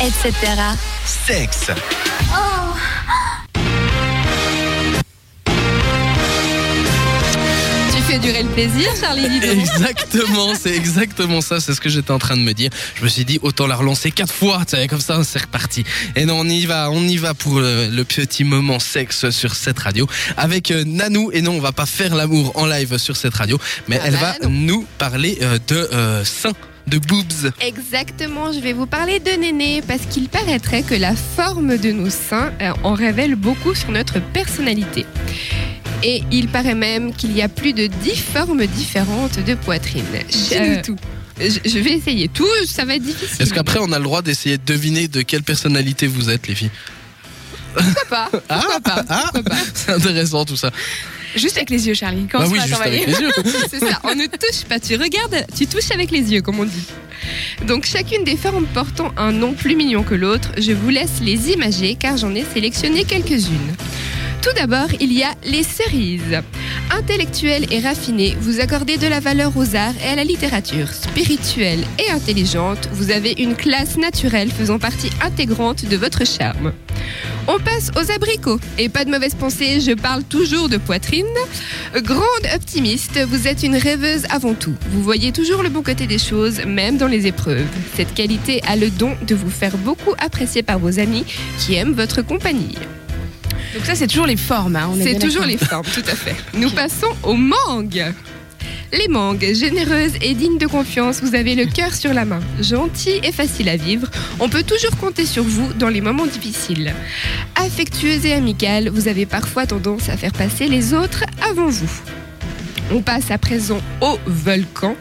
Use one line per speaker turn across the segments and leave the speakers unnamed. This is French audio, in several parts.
etc.
Sexe.
Tu fais durer le plaisir, Charlie.
Exactement, c'est exactement ça, c'est ce que j'étais en train de me dire. Je me suis dit, autant la relancer quatre fois, tu sais, comme ça, c'est reparti. Et non, on y va, on y va pour le, le petit moment sexe sur cette radio avec euh, Nanou. Et non, on va pas faire l'amour en live sur cette radio, mais
Ah
elle
bah
va
non.
nous parler euh, de euh, seins, de boobs.
Exactement, je vais vous parler de néné parce qu'il paraîtrait que la forme de nos seins euh, en révèle beaucoup sur notre personnalité. Et il paraît même qu'il y a plus de 10 formes différentes de poitrine.
Dis-nous
Euh,
tout.
Je, vais essayer tout, ça va être difficile.
Est-ce qu'après on a le droit d'essayer de deviner de quelle personnalité vous êtes, les filles?
Pourquoi pas? Pourquoi pas,
Ah,
pas?
c'est intéressant tout ça.
Juste avec les yeux, Charlie.
Bah
Commence
oui,
pas à
juste
t'envoyer.
avec les yeux.
C'est ça, on ne touche pas, tu regardes, tu touches avec les yeux, comme on dit. Donc chacune des formes portant un nom plus mignon que l'autre, je vous laisse les imager car j'en ai sélectionné quelques-unes. Tout d'abord, il y a les cerises. Intellectuelles et raffinées, vous accordez de la valeur aux arts et à la littérature. Spirituelle et intelligente, vous avez une classe naturelle faisant partie intégrante de votre charme. On passe aux abricots. Et pas de mauvaise pensée, je parle toujours de poitrine. Grande optimiste, vous êtes une rêveuse avant tout. Vous voyez toujours le bon côté des choses, même dans les épreuves. Cette qualité a le don de vous faire beaucoup apprécier par vos amis qui aiment votre compagnie.
Donc ça, c'est toujours les formes. hein,
C'est toujours les formes, tout à fait. Nous passons aux mangues. Les mangues, généreuses et dignes de confiance, vous avez le cœur sur la main. Gentil et facile à vivre, on peut toujours compter sur vous dans les moments difficiles. Affectueuse et amicale, vous avez parfois tendance à faire passer les autres avant vous. On passe à présent au volcan.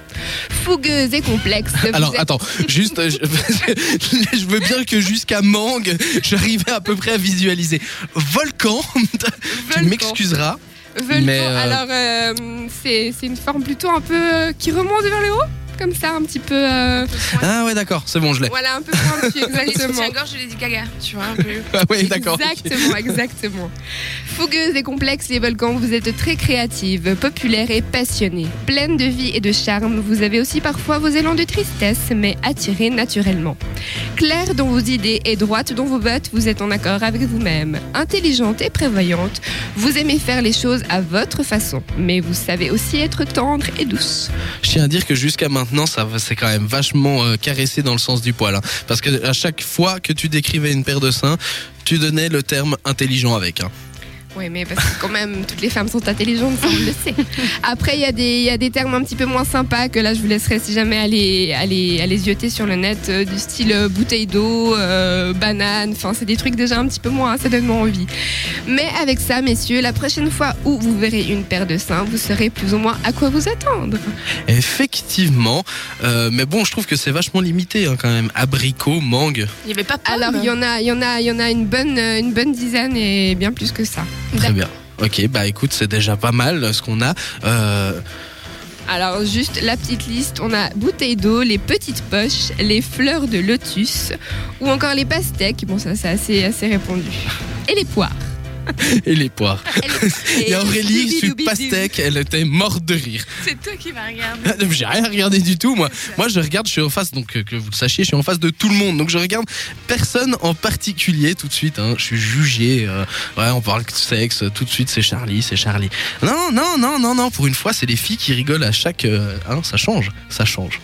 Fougueuse et complexe.
Alors
êtes-
attends, juste, euh, je, je veux bien que jusqu'à Mangue, j'arrivais à peu près à visualiser. Volcan, tu m'excuseras.
Volcan.
Mais, euh,
Alors, euh, c'est c'est une forme plutôt un peu euh, qui remonte vers le haut, comme ça, un petit peu. euh,
Ah ouais, d'accord, c'est bon, je l'ai.
voilà, un peu pointu, exactement.
Soutien-gorge de Lady Gaga, tu vois, un peu.
Ah ouais, d'accord.
Exactement, exactement. Fougueuse et complexe, les volcans, vous êtes très créative, populaire et passionnée. Pleine de vie et de charme, vous avez aussi parfois vos élans de tristesse, mais attirée naturellement. Claire dans vos idées et droite dans vos bottes, vous êtes en accord avec vous-même. Intelligente et prévoyante, vous aimez faire les choses à votre façon, mais vous savez aussi être tendre et douce.
Je tiens à dire que jusqu'à maintenant, ça c'est quand même vachement euh, caressé dans le sens du poil. hein. Parce que à chaque fois que tu décrivais une paire de seins, tu donnais le terme intelligent avec. hein.
Oui, mais parce que quand même, toutes les femmes sont intelligentes, ça on le sait. Après, il y, a des- il y a des termes un petit peu moins sympas que là, je vous laisserai si jamais aller, aller, aller zioter sur le net, euh, du style euh, bouteille d'eau, euh, banane, enfin, c'est des trucs déjà un petit peu moins, ça donne moins envie. Mais avec ça, messieurs, la prochaine fois où vous verrez une paire de seins, vous saurez plus ou moins à quoi vous attendre.
Effectivement, euh, mais bon, je trouve que c'est vachement limité hein, quand même. Abricot, mangue.
Il n'y avait pas pomme.
Alors, il y en a, il y en a, il y en a une bonne, une bonne dizaine et bien plus que ça.
Très bien. Ok, bah écoute, c'est déjà pas mal euh, ce qu'on a. Euh,
Alors juste la petite liste, on a bouteille d'eau, les petites poches, les fleurs de lotus ou encore les pastèques, bon ça c'est assez, assez répandu. Et les poires.
Et les poires. Et Aurélie, je suis pastèque, elle était morte de rire.
C'est toi qui vas regarder.
J'ai rien regardé du tout, moi. Moi, je regarde, je suis en face, donc euh, que vous le sachiez, je suis en face de tout le monde. Donc, je regarde personne en particulier tout de suite. hein. Je suis jugé. euh, ouais, on parle de sexe, tout de suite, c'est Charlie, c'est Charlie. Non, non, non, non, non. Pour une fois, c'est les filles qui rigolent à chaque. euh, hein, ça change, ça change.